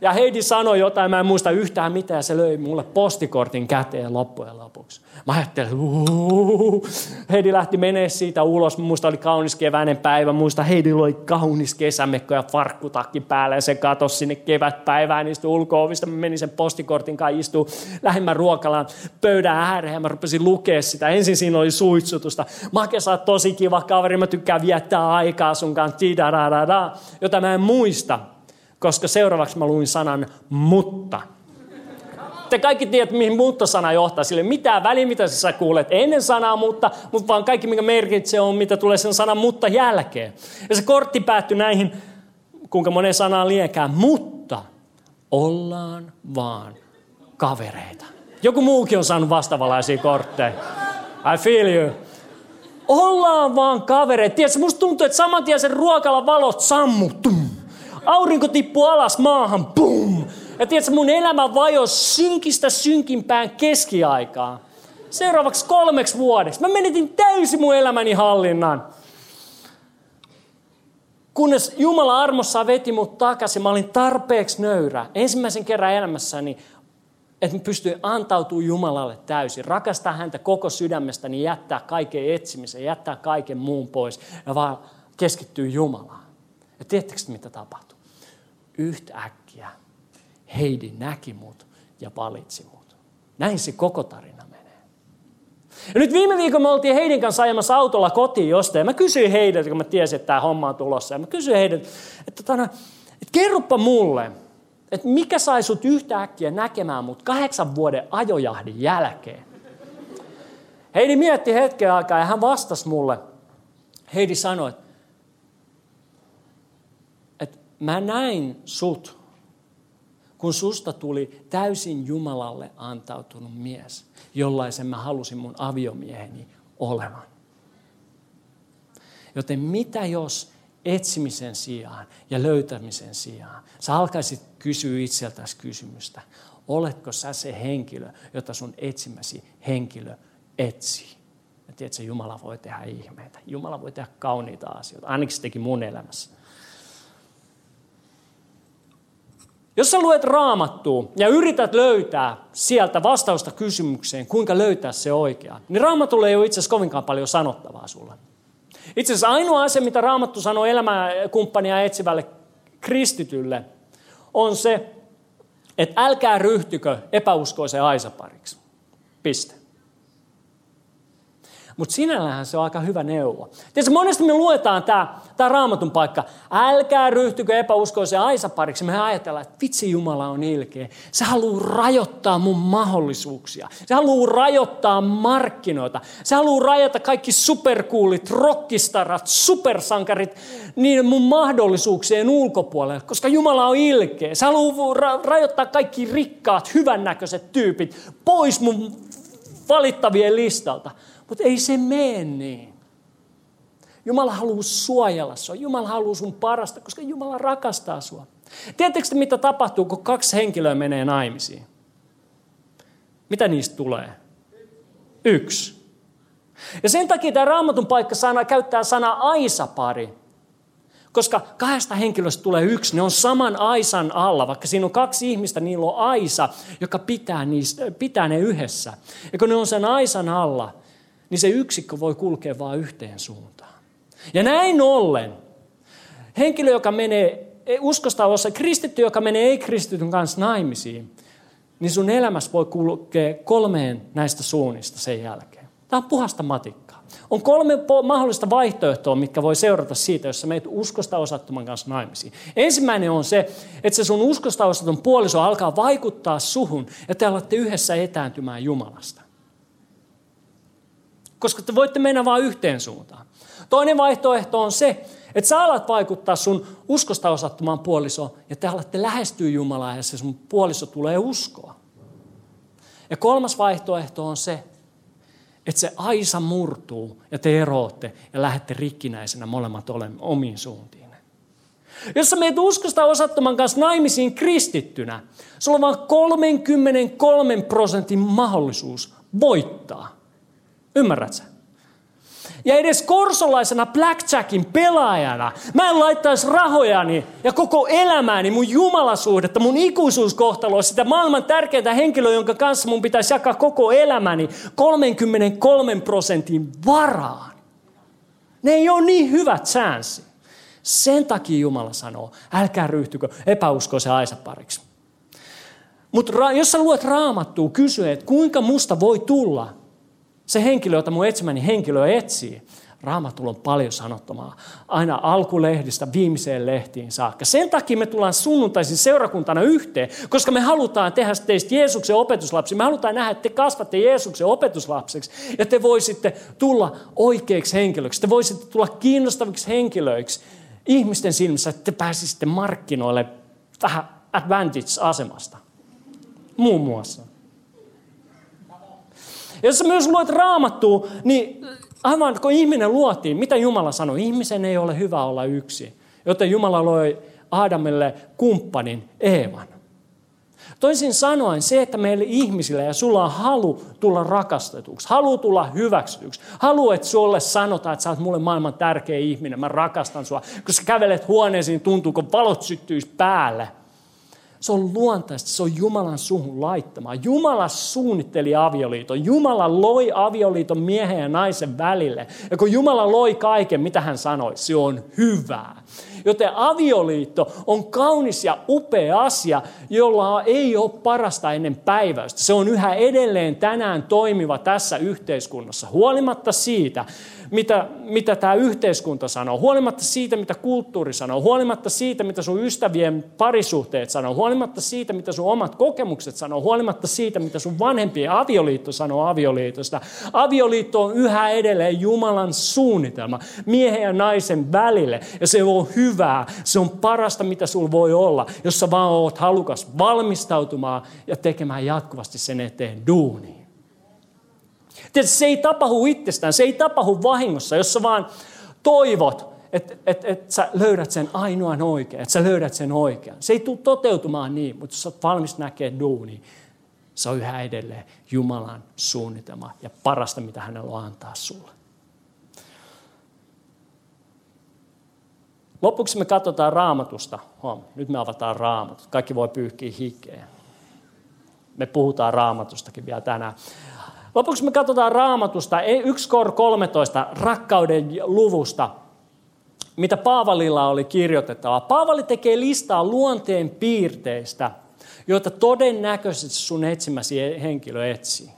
Ja Heidi sanoi jotain, mä en muista yhtään mitään, se löi mulle postikortin käteen loppujen lopuksi. Mä ajattelin, uhuhu. Heidi lähti menee siitä ulos, muista oli kaunis keväinen päivä, muista Heidi oli kaunis kesämekko ja farkkutakki päällä, ja se katosi sinne kevätpäivään, istui ulko-ovista, mä menin sen postikortin kanssa, istuu lähimmän ruokalan pöydän ääreen, mä rupesin lukea sitä. Ensin siinä oli suitsutusta. Make, sä oot tosi kiva kaveri, mä tykkään viettää aikaa sun kanssa, jota mä en muista koska seuraavaksi mä luin sanan mutta. Te kaikki tiedät, mihin mutta-sana johtaa. Sille mitään väliä, mitä sä kuulet ennen sanaa mutta, mutta vaan kaikki, mikä merkitsee, on, mitä tulee sen sanan mutta jälkeen. Ja se kortti päättyi näihin, kuinka monen sanaan liekään, mutta ollaan vaan kavereita. Joku muukin on saanut vastavalaisia kortteja. I feel you. Ollaan vaan kavereita. Tiedätkö, musta tuntuu, että saman tien sen ruokalan valot sammuttuu Aurinko tippuu alas maahan, bum! Ja tiedätkö, mun elämä vajos synkistä synkimpään keskiaikaan. Seuraavaksi kolmeksi vuodeksi. Mä menetin täysin mun elämäni hallinnan. Kunnes Jumala armossa veti mut takaisin, mä olin tarpeeksi nöyrä. Ensimmäisen kerran elämässäni, että mä pystyin antautumaan Jumalalle täysin. Rakastaa häntä koko sydämestäni, jättää kaiken etsimisen, jättää kaiken muun pois ja vaan keskittyy Jumalaan. Ja tiedättekö mitä tapahtui? yhtäkkiä Heidi näki mut ja valitsi mut. Näin se koko tarina menee. Ja nyt viime viikon me oltiin Heidin kanssa ajamassa autolla kotiin jostain. Ja mä kysyin Heidiltä, kun mä tiesin, että tämä homma on tulossa. Ja mä kysyin Heidiltä, että, tana, että kerropa mulle, että mikä sai sut yhtäkkiä näkemään mut kahdeksan vuoden ajojahdin jälkeen. Heidi mietti hetken aikaa ja hän vastasi mulle. Heidi sanoi, että mä näin sut, kun susta tuli täysin Jumalalle antautunut mies, jollaisen mä halusin mun aviomieheni olevan. Joten mitä jos etsimisen sijaan ja löytämisen sijaan sä alkaisit kysyä itseltäsi kysymystä, oletko sä se henkilö, jota sun etsimäsi henkilö etsii? Ja tiedätkö, Jumala voi tehdä ihmeitä. Jumala voi tehdä kauniita asioita. Ainakin se teki mun elämässä. Jos sä luet raamattua ja yrität löytää sieltä vastausta kysymykseen, kuinka löytää se oikea, niin raamatulla ei ole itse asiassa kovinkaan paljon sanottavaa sulle. Itse asiassa ainoa asia, mitä raamattu sanoo elämäkumppania etsivälle kristitylle, on se, että älkää ryhtykö epäuskoisen aisapariksi. Piste. Mutta sinällähän se on aika hyvä neuvo. Tiedätkö, monesti me luetaan tämä, tämä raamatun paikka. Älkää ryhtykö epäuskoiseen aisapariksi. Me ajatellaan, että vitsi Jumala on ilkeä. Se haluaa rajoittaa mun mahdollisuuksia. Se haluaa rajoittaa markkinoita. Se haluaa rajata kaikki superkuulit, rockistarat, supersankarit niiden mun mahdollisuuksien ulkopuolelle, koska Jumala on ilkeä. Se haluaa ra- rajoittaa kaikki rikkaat, hyvännäköiset tyypit pois mun valittavien listalta. Mutta ei se mene niin. Jumala haluaa suojella sinua. Jumala haluaa sun parasta, koska Jumala rakastaa sinua. Tiedättekö te, mitä tapahtuu, kun kaksi henkilöä menee naimisiin? Mitä niistä tulee? Yksi. Ja sen takia tämä raamatun paikka sana, käyttää sana aisapari. Koska kahdesta henkilöstä tulee yksi, ne on saman aisan alla. Vaikka siinä on kaksi ihmistä, niillä on aisa, joka pitää, niistä, pitää ne yhdessä. Ja kun ne on sen aisan alla, niin se yksikkö voi kulkea vain yhteen suuntaan. Ja näin ollen, henkilö, joka menee uskosta osa, kristitty, joka menee ei-kristityn kanssa naimisiin, niin sun elämässä voi kulkea kolmeen näistä suunnista sen jälkeen. Tämä on puhasta matikkaa. On kolme mahdollista vaihtoehtoa, mitkä voi seurata siitä, jos sä meet uskosta osattoman kanssa naimisiin. Ensimmäinen on se, että se sun uskosta osaton puoliso alkaa vaikuttaa suhun ja te alatte yhdessä etääntymään Jumalasta koska te voitte mennä vain yhteen suuntaan. Toinen vaihtoehto on se, että sä alat vaikuttaa sun uskosta osattomaan puolisoon ja te alatte lähestyä Jumalaa ja se sun puoliso tulee uskoa. Ja kolmas vaihtoehto on se, että se aisa murtuu ja te erootte ja lähdette rikkinäisenä molemmat omiin suuntiin. Jos sä meet uskosta osattoman kanssa naimisiin kristittynä, sulla on vain 33 prosentin mahdollisuus voittaa. Ymmärrät sä? Ja edes korsolaisena blackjackin pelaajana mä en laittaisi rahojani ja koko elämääni, mun jumalasuhdetta, mun ikuisuuskohtaloa, sitä maailman tärkeintä henkilöä, jonka kanssa mun pitäisi jakaa koko elämäni 33 prosentin varaan. Ne ei ole niin hyvät chanssi. Sen takia Jumala sanoo, älkää ryhtykö epäuskoisen aisapariksi. Mutta jos sä luet raamattua, kysy, että kuinka musta voi tulla se henkilö, jota mun etsimäni henkilö etsii, Raamatulla on paljon sanottomaa. Aina alkulehdistä viimeiseen lehtiin saakka. Sen takia me tullaan sunnuntaisin seurakuntana yhteen, koska me halutaan tehdä teistä Jeesuksen opetuslapsi. Me halutaan nähdä, että te kasvatte Jeesuksen opetuslapseksi ja te voisitte tulla oikeiksi henkilöiksi. Te voisitte tulla kiinnostaviksi henkilöiksi ihmisten silmissä, että te pääsisitte markkinoille vähän advantage-asemasta. Muun muassa. Ja jos myös luet raamattua, niin aivan kun ihminen luotiin, mitä Jumala sanoi? Ihmisen ei ole hyvä olla yksi. Joten Jumala loi Aadamille kumppanin Eevan. Toisin sanoen se, että meille ihmisille ja sulla on halu tulla rakastetuksi, halu tulla hyväksytyksi, halu, että sulle sanotaan, että sä oot mulle maailman tärkeä ihminen, mä rakastan sua. Kun sä kävelet huoneisiin, tuntuu, kun valot syttyisi päälle – se on luontaista, se on Jumalan suhun laittamaa. Jumala suunnitteli avioliiton. Jumala loi avioliiton miehen ja naisen välille. Ja kun Jumala loi kaiken, mitä hän sanoi, se on hyvää. Joten avioliitto on kaunis ja upea asia, jolla ei ole parasta ennen päiväystä. Se on yhä edelleen tänään toimiva tässä yhteiskunnassa. Huolimatta siitä, mitä, mitä tämä yhteiskunta sanoo, huolimatta siitä, mitä kulttuuri sanoo, huolimatta siitä, mitä sun ystävien parisuhteet sanoo, huolimatta siitä, mitä sun omat kokemukset sanoo, huolimatta siitä, mitä sun vanhempien avioliitto sanoo avioliitosta. Avioliitto on yhä edelleen Jumalan suunnitelma miehen ja naisen välille. Ja se on hyvää, se on parasta, mitä sul voi olla, jos sä vaan oot halukas valmistautumaan ja tekemään jatkuvasti sen eteen duunia. Tietysti se ei tapahdu itsestään, se ei tapahdu vahingossa, jos sä vaan toivot, että et, et sä löydät sen ainoan oikean, että sä löydät sen oikean. Se ei tule toteutumaan niin, mutta jos sä oot valmis näkemään duuni, se on yhä edelleen Jumalan suunnitelma ja parasta, mitä hänellä on antaa sulle. Lopuksi me katsotaan raamatusta. Huom, nyt me avataan raamatut. Kaikki voi pyyhkiä hikeä. Me puhutaan raamatustakin vielä tänään. Lopuksi me katsotaan raamatusta 1 kor 13 rakkauden luvusta, mitä Paavalilla oli kirjoitettava. Paavali tekee listaa luonteen piirteistä, joita todennäköisesti sun etsimäsi henkilö etsii.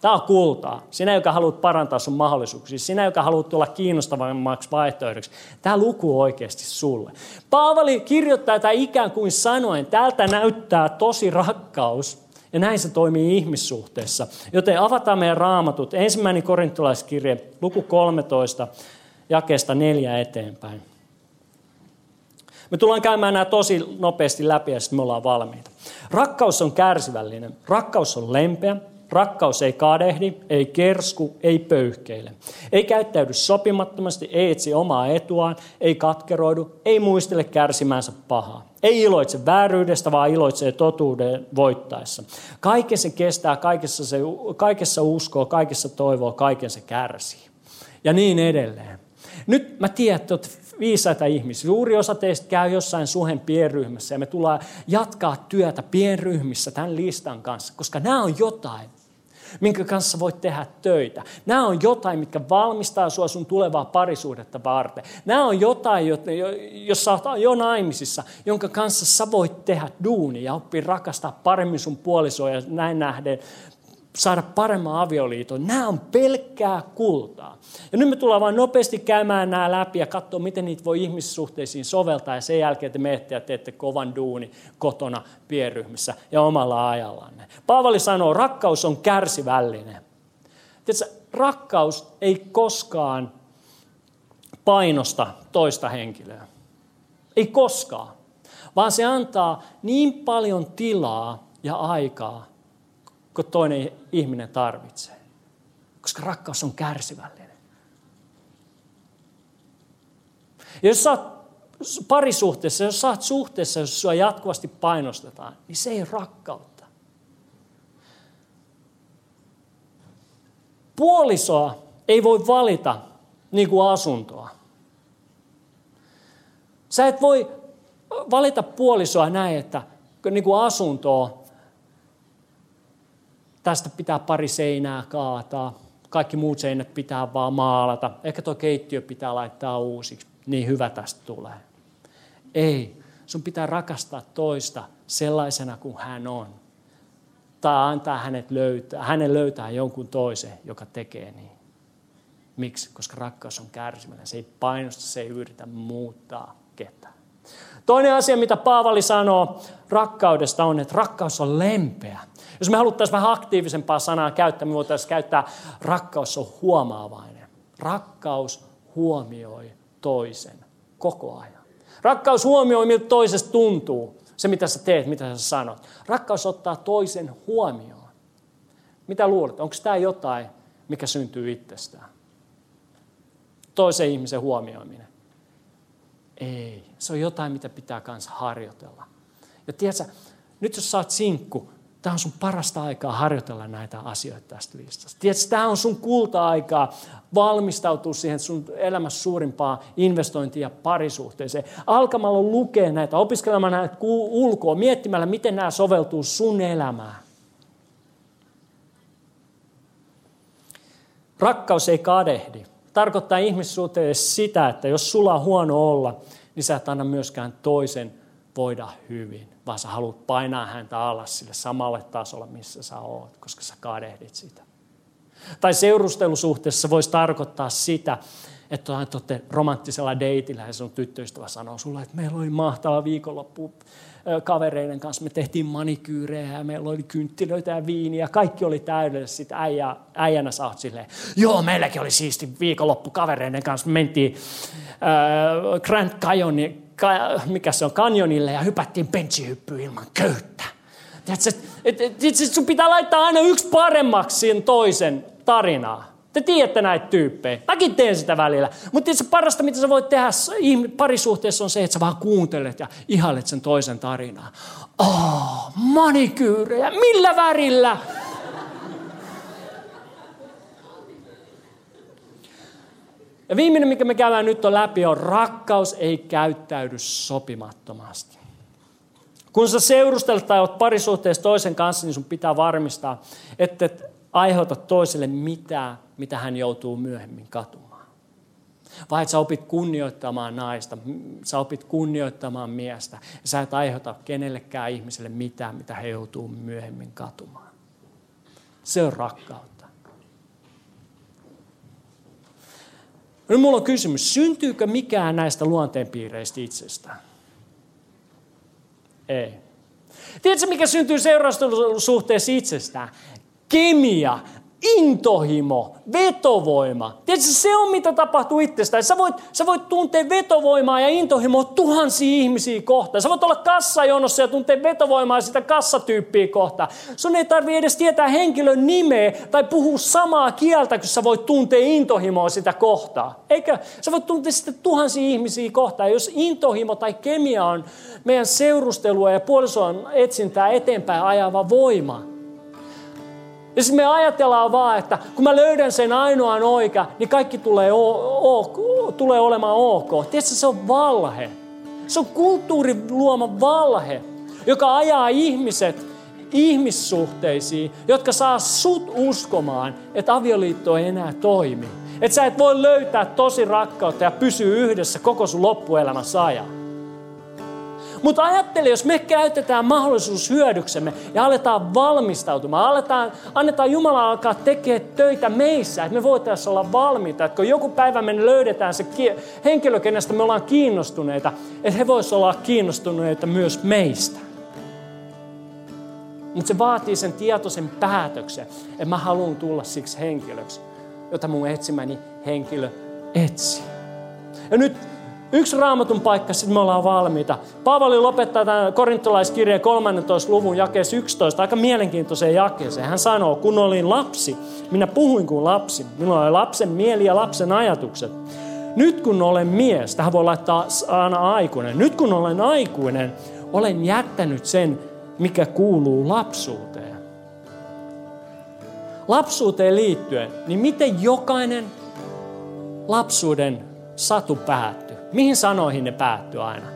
Tämä on kultaa. Sinä, joka haluat parantaa sun mahdollisuuksia. Sinä, joka haluat tulla kiinnostavammaksi vaihtoehdoksi. Tämä luku on oikeasti sulle. Paavali kirjoittaa tätä ikään kuin sanoen, tältä näyttää tosi rakkaus. Ja näin se toimii ihmissuhteessa. Joten avataan meidän raamatut. Ensimmäinen korintolaiskirje, luku 13, jakeesta neljä eteenpäin. Me tullaan käymään nämä tosi nopeasti läpi ja sitten me ollaan valmiita. Rakkaus on kärsivällinen. Rakkaus on lempeä. Rakkaus ei kadehdi, ei kersku, ei pöyhkeile. Ei käyttäydy sopimattomasti, ei etsi omaa etuaan, ei katkeroidu, ei muistele kärsimänsä pahaa. Ei iloitse vääryydestä, vaan iloitsee totuuden voittaessa. Kaiken se kestää, kaikessa, se, kaikessa uskoo, kaikessa toivoo, kaiken se kärsii. Ja niin edelleen. Nyt mä tiedän, että olet viisaita ihmisiä. Suuri osa teistä käy jossain suhen pienryhmässä ja me tullaan jatkaa työtä pienryhmissä tämän listan kanssa, koska nämä on jotain, minkä kanssa voit tehdä töitä. Nämä on jotain, mitkä valmistaa sinua sun tulevaa parisuudetta varten. Nämä on jotain, jos sä oot jo naimisissa, jonka kanssa sä voit tehdä duunia ja oppia rakastaa paremmin sun puolisoa ja näin nähden saada paremman avioliiton. Nämä on pelkkää kultaa. Ja nyt me tullaan vain nopeasti käymään nämä läpi ja katsoa, miten niitä voi ihmissuhteisiin soveltaa. Ja sen jälkeen te menette ja teette kovan duuni kotona pienryhmissä ja omalla ajallanne. Paavali sanoo, rakkaus on kärsivällinen. Tiedätkö, rakkaus ei koskaan painosta toista henkilöä. Ei koskaan. Vaan se antaa niin paljon tilaa ja aikaa kuin toinen ihminen tarvitsee. Koska rakkaus on kärsivällinen. Ja jos sä oot parisuhteessa, jos sä oot suhteessa, jos sua jatkuvasti painostetaan, niin se ei rakkautta. Puolisoa ei voi valita niin kuin asuntoa. Sä et voi valita puolisoa näin, että niin kuin asuntoa, tästä pitää pari seinää kaataa, kaikki muut seinät pitää vaan maalata, ehkä tuo keittiö pitää laittaa uusiksi, niin hyvä tästä tulee. Ei, sun pitää rakastaa toista sellaisena kuin hän on. Tai antaa hänet löytää, hänen löytää jonkun toisen, joka tekee niin. Miksi? Koska rakkaus on kärsimällä. Se ei painosta, se ei yritä muuttaa ketään. Toinen asia, mitä Paavali sanoo rakkaudesta on, että rakkaus on lempeä. Jos me haluttaisiin vähän aktiivisempaa sanaa käyttää, me voitaisiin käyttää rakkaus on huomaavainen. Rakkaus huomioi toisen koko ajan. Rakkaus huomioi, miltä toisesta tuntuu. Se, mitä sä teet, mitä sä sanot. Rakkaus ottaa toisen huomioon. Mitä luulet? Onko tämä jotain, mikä syntyy itsestään? Toisen ihmisen huomioiminen. Ei. Se on jotain, mitä pitää kanssa harjoitella. Ja tiedätkö, nyt jos sä oot sinkku, Tämä on sun parasta aikaa harjoitella näitä asioita tästä listasta. Tiedätkö, tämä on sun kulta-aikaa valmistautua siihen sun elämässä suurimpaan investointiin ja parisuhteeseen. Alkamalla lukea näitä, opiskelemaan näitä ulkoa, miettimällä, miten nämä soveltuu sun elämään. Rakkaus ei kadehdi. Tarkoittaa ihmissuhteessa sitä, että jos sulla on huono olla, niin sä et anna myöskään toisen voida hyvin, vaan sä haluat painaa häntä alas sille samalle tasolle, missä sä oot, koska sä kadehdit sitä. Tai seurustelusuhteessa voisi tarkoittaa sitä, että olette romanttisella deitillä ja sun tyttöystävä sanoo sulle, että meillä oli mahtava viikonloppu kavereiden kanssa. Me tehtiin manikyyrejä ja meillä oli kynttilöitä ja viiniä. Kaikki oli täydellistä. Sitten äijä, äijänä sä oot silleen, joo, meilläkin oli siisti viikonloppu kavereiden kanssa. Me mentiin äh, Grand Canyon, mikä se on, kanjonille ja hypättiin benchihyppyyn ilman köyttä. Tiedätkö, et, et, et, sun pitää laittaa aina yksi paremmaksi siihen toisen tarinaa. Te tiedätte näitä tyyppejä. Mäkin teen sitä välillä. Mutta se parasta, mitä sä voit tehdä parisuhteessa on se, että sä vaan kuuntelet ja ihailet sen toisen tarinaa. Oh, manikyyrejä. Millä värillä? Ja viimeinen, mikä me käydään nyt on läpi, on rakkaus ei käyttäydy sopimattomasti. Kun sä seurustelet tai olet parisuhteessa toisen kanssa, niin sun pitää varmistaa, että et aiheuta toiselle mitään, mitä hän joutuu myöhemmin katumaan. Vai että sä opit kunnioittamaan naista, sä opit kunnioittamaan miestä, ja sä et aiheuta kenellekään ihmiselle mitään, mitä he joutuu myöhemmin katumaan. Se on rakkautta. Nyt mulla on kysymys, syntyykö mikään näistä luonteenpiireistä itsestään? Ei. Tiedätkö, mikä syntyy seurastelusuhteessa itsestään? Kemia, intohimo, vetovoima. Tiedätkö, se on mitä tapahtuu itsestään. Sä voit, sä voit tuntea vetovoimaa ja intohimoa tuhansia ihmisiä kohtaan. Sä voit olla kassajonossa ja tuntea vetovoimaa sitä kassatyyppiä kohtaan. Sun ei tarvi edes tietää henkilön nimeä tai puhua samaa kieltä, kun sä voit tuntea intohimoa sitä kohtaa. Eikö? Sä voit tuntea sitä tuhansia ihmisiä kohtaan. Jos intohimo tai kemia on meidän seurustelua ja puolisoon etsintää eteenpäin ajava voima, ja sitten me ajatellaan vaan, että kun mä löydän sen ainoan oikea, niin kaikki tulee, o- o- tulee olemaan ok. Tiedätkö, se on valhe. Se on kulttuurin luoma valhe, joka ajaa ihmiset ihmissuhteisiin, jotka saa sut uskomaan, että avioliitto ei enää toimi. Että sä et voi löytää tosi rakkautta ja pysyä yhdessä koko sun loppuelämässä ajan. Mutta ajattele, jos me käytetään mahdollisuus hyödyksemme ja aletaan valmistautumaan, aletaan, annetaan Jumala alkaa tekemään töitä meissä, että me voitaisiin olla valmiita, että kun joku päivä me löydetään se henkilö, kenestä me ollaan kiinnostuneita, että he voisivat olla kiinnostuneita myös meistä. Mutta se vaatii sen tietoisen päätöksen, että mä haluan tulla siksi henkilöksi, jota mun etsimäni henkilö etsi. Ja nyt Yksi raamatun paikka, sitten me ollaan valmiita. Paavali lopettaa tämän korintolaiskirjeen 13. luvun jakeessa 11 aika mielenkiintoiseen jakeeseen. Hän sanoo, kun olin lapsi, minä puhuin kuin lapsi. Minulla oli lapsen mieli ja lapsen ajatukset. Nyt kun olen mies, tähän voi laittaa aina aikuinen. Nyt kun olen aikuinen, olen jättänyt sen, mikä kuuluu lapsuuteen. Lapsuuteen liittyen, niin miten jokainen lapsuuden satu päättyy? Mihin sanoihin ne päättyi aina?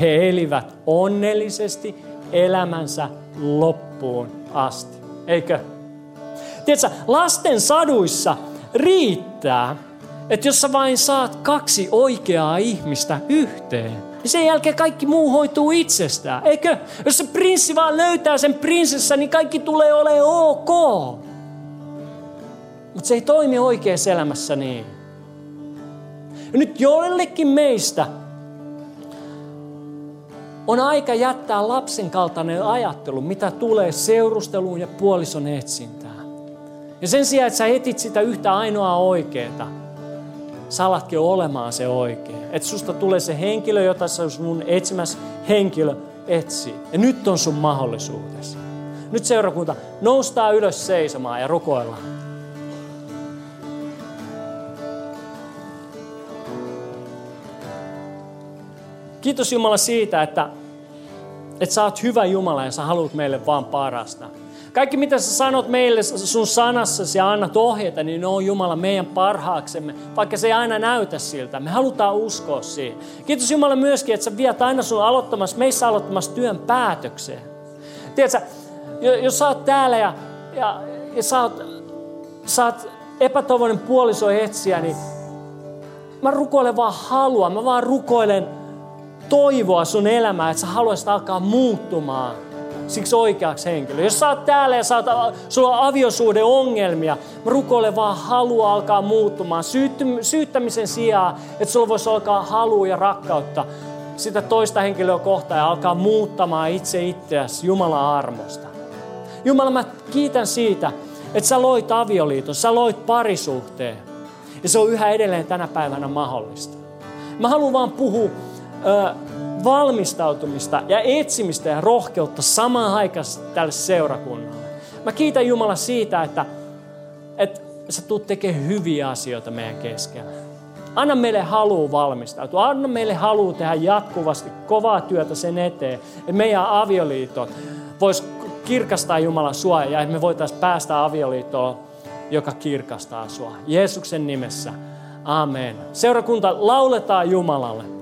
He elivät onnellisesti elämänsä loppuun asti. Eikö? Tiedätkö, lasten saduissa riittää, että jos sä vain saat kaksi oikeaa ihmistä yhteen, niin sen jälkeen kaikki muu hoituu itsestään. Eikö? Jos se prinssi vaan löytää sen prinsessa, niin kaikki tulee olemaan ok. Mutta se ei toimi oikeassa elämässä niin. Ja nyt joillekin meistä on aika jättää lapsen kaltainen ajattelu, mitä tulee seurusteluun ja puolison etsintään. Ja sen sijaan, että sä etit sitä yhtä ainoaa oikeeta, sä alatkin olemaan se oikea. Että susta tulee se henkilö, jota sä sun etsimässä henkilö etsii. Ja nyt on sun mahdollisuudessa. Nyt seurakunta noustaa ylös seisomaan ja rukoillaan. Kiitos Jumala siitä, että, että sä oot hyvä Jumala ja sä haluat meille vaan parasta. Kaikki mitä sä sanot meille sun sanassasi ja annat ohjeita, niin ne on Jumala meidän parhaaksemme, vaikka se ei aina näytä siltä. Me halutaan uskoa siihen. Kiitos Jumala myöskin, että sä viet aina sun aloittamassa, meissä aloittamassa työn päätökseen. Tiedätkö, jos sä oot täällä ja, ja, ja sä oot, sä oot epätoivoinen puoliso etsiä, niin mä rukoilen vaan halua. Mä vaan rukoilen toivoa sun elämään, että sä haluaisit alkaa muuttumaan siksi oikeaksi henkilö. Jos sä oot täällä ja sä oot, sulla on aviosuhde ongelmia, mä rukoilen vaan halua alkaa muuttumaan syyttämisen sijaan, että sulla voisi alkaa halua ja rakkautta sitä toista henkilöä kohtaan ja alkaa muuttamaan itse itseäsi Jumalan armosta. Jumala, mä kiitän siitä, että sä loit avioliiton, sä loit parisuhteen. Ja se on yhä edelleen tänä päivänä mahdollista. Mä haluan vaan puhua ö, valmistautumista ja etsimistä ja rohkeutta samaan aikaan tälle seurakunnalle. Mä kiitän Jumala siitä, että, että sä tulet tekemään hyviä asioita meidän keskellä. Anna meille halu valmistautua. Anna meille halu tehdä jatkuvasti kovaa työtä sen eteen, että meidän avioliitot vois kirkastaa Jumalan sua ja että me voitaisiin päästä avioliittoon, joka kirkastaa sua. Jeesuksen nimessä. Amen. Seurakunta, lauletaan Jumalalle.